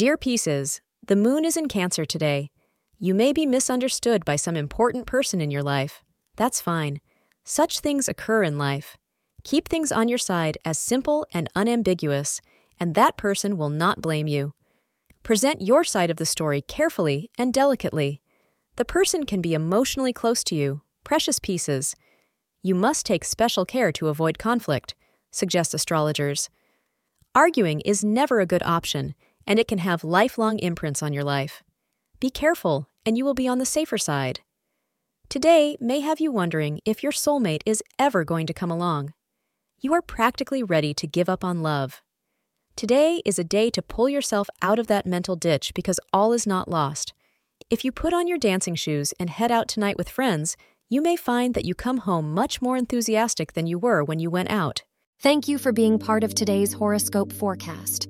Dear Pisces, the moon is in Cancer today. You may be misunderstood by some important person in your life. That's fine. Such things occur in life. Keep things on your side as simple and unambiguous, and that person will not blame you. Present your side of the story carefully and delicately. The person can be emotionally close to you, precious Pisces. You must take special care to avoid conflict, suggest astrologers. Arguing is never a good option, and it can have lifelong imprints on your life. Be careful, and you will be on the safer side. Today may have you wondering if your soulmate is ever going to come along. You are practically ready to give up on love. Today is a day to pull yourself out of that mental ditch because all is not lost. If you put on your dancing shoes and head out tonight with friends, you may find that you come home much more enthusiastic than you were when you went out. Thank you for being part of today's horoscope forecast.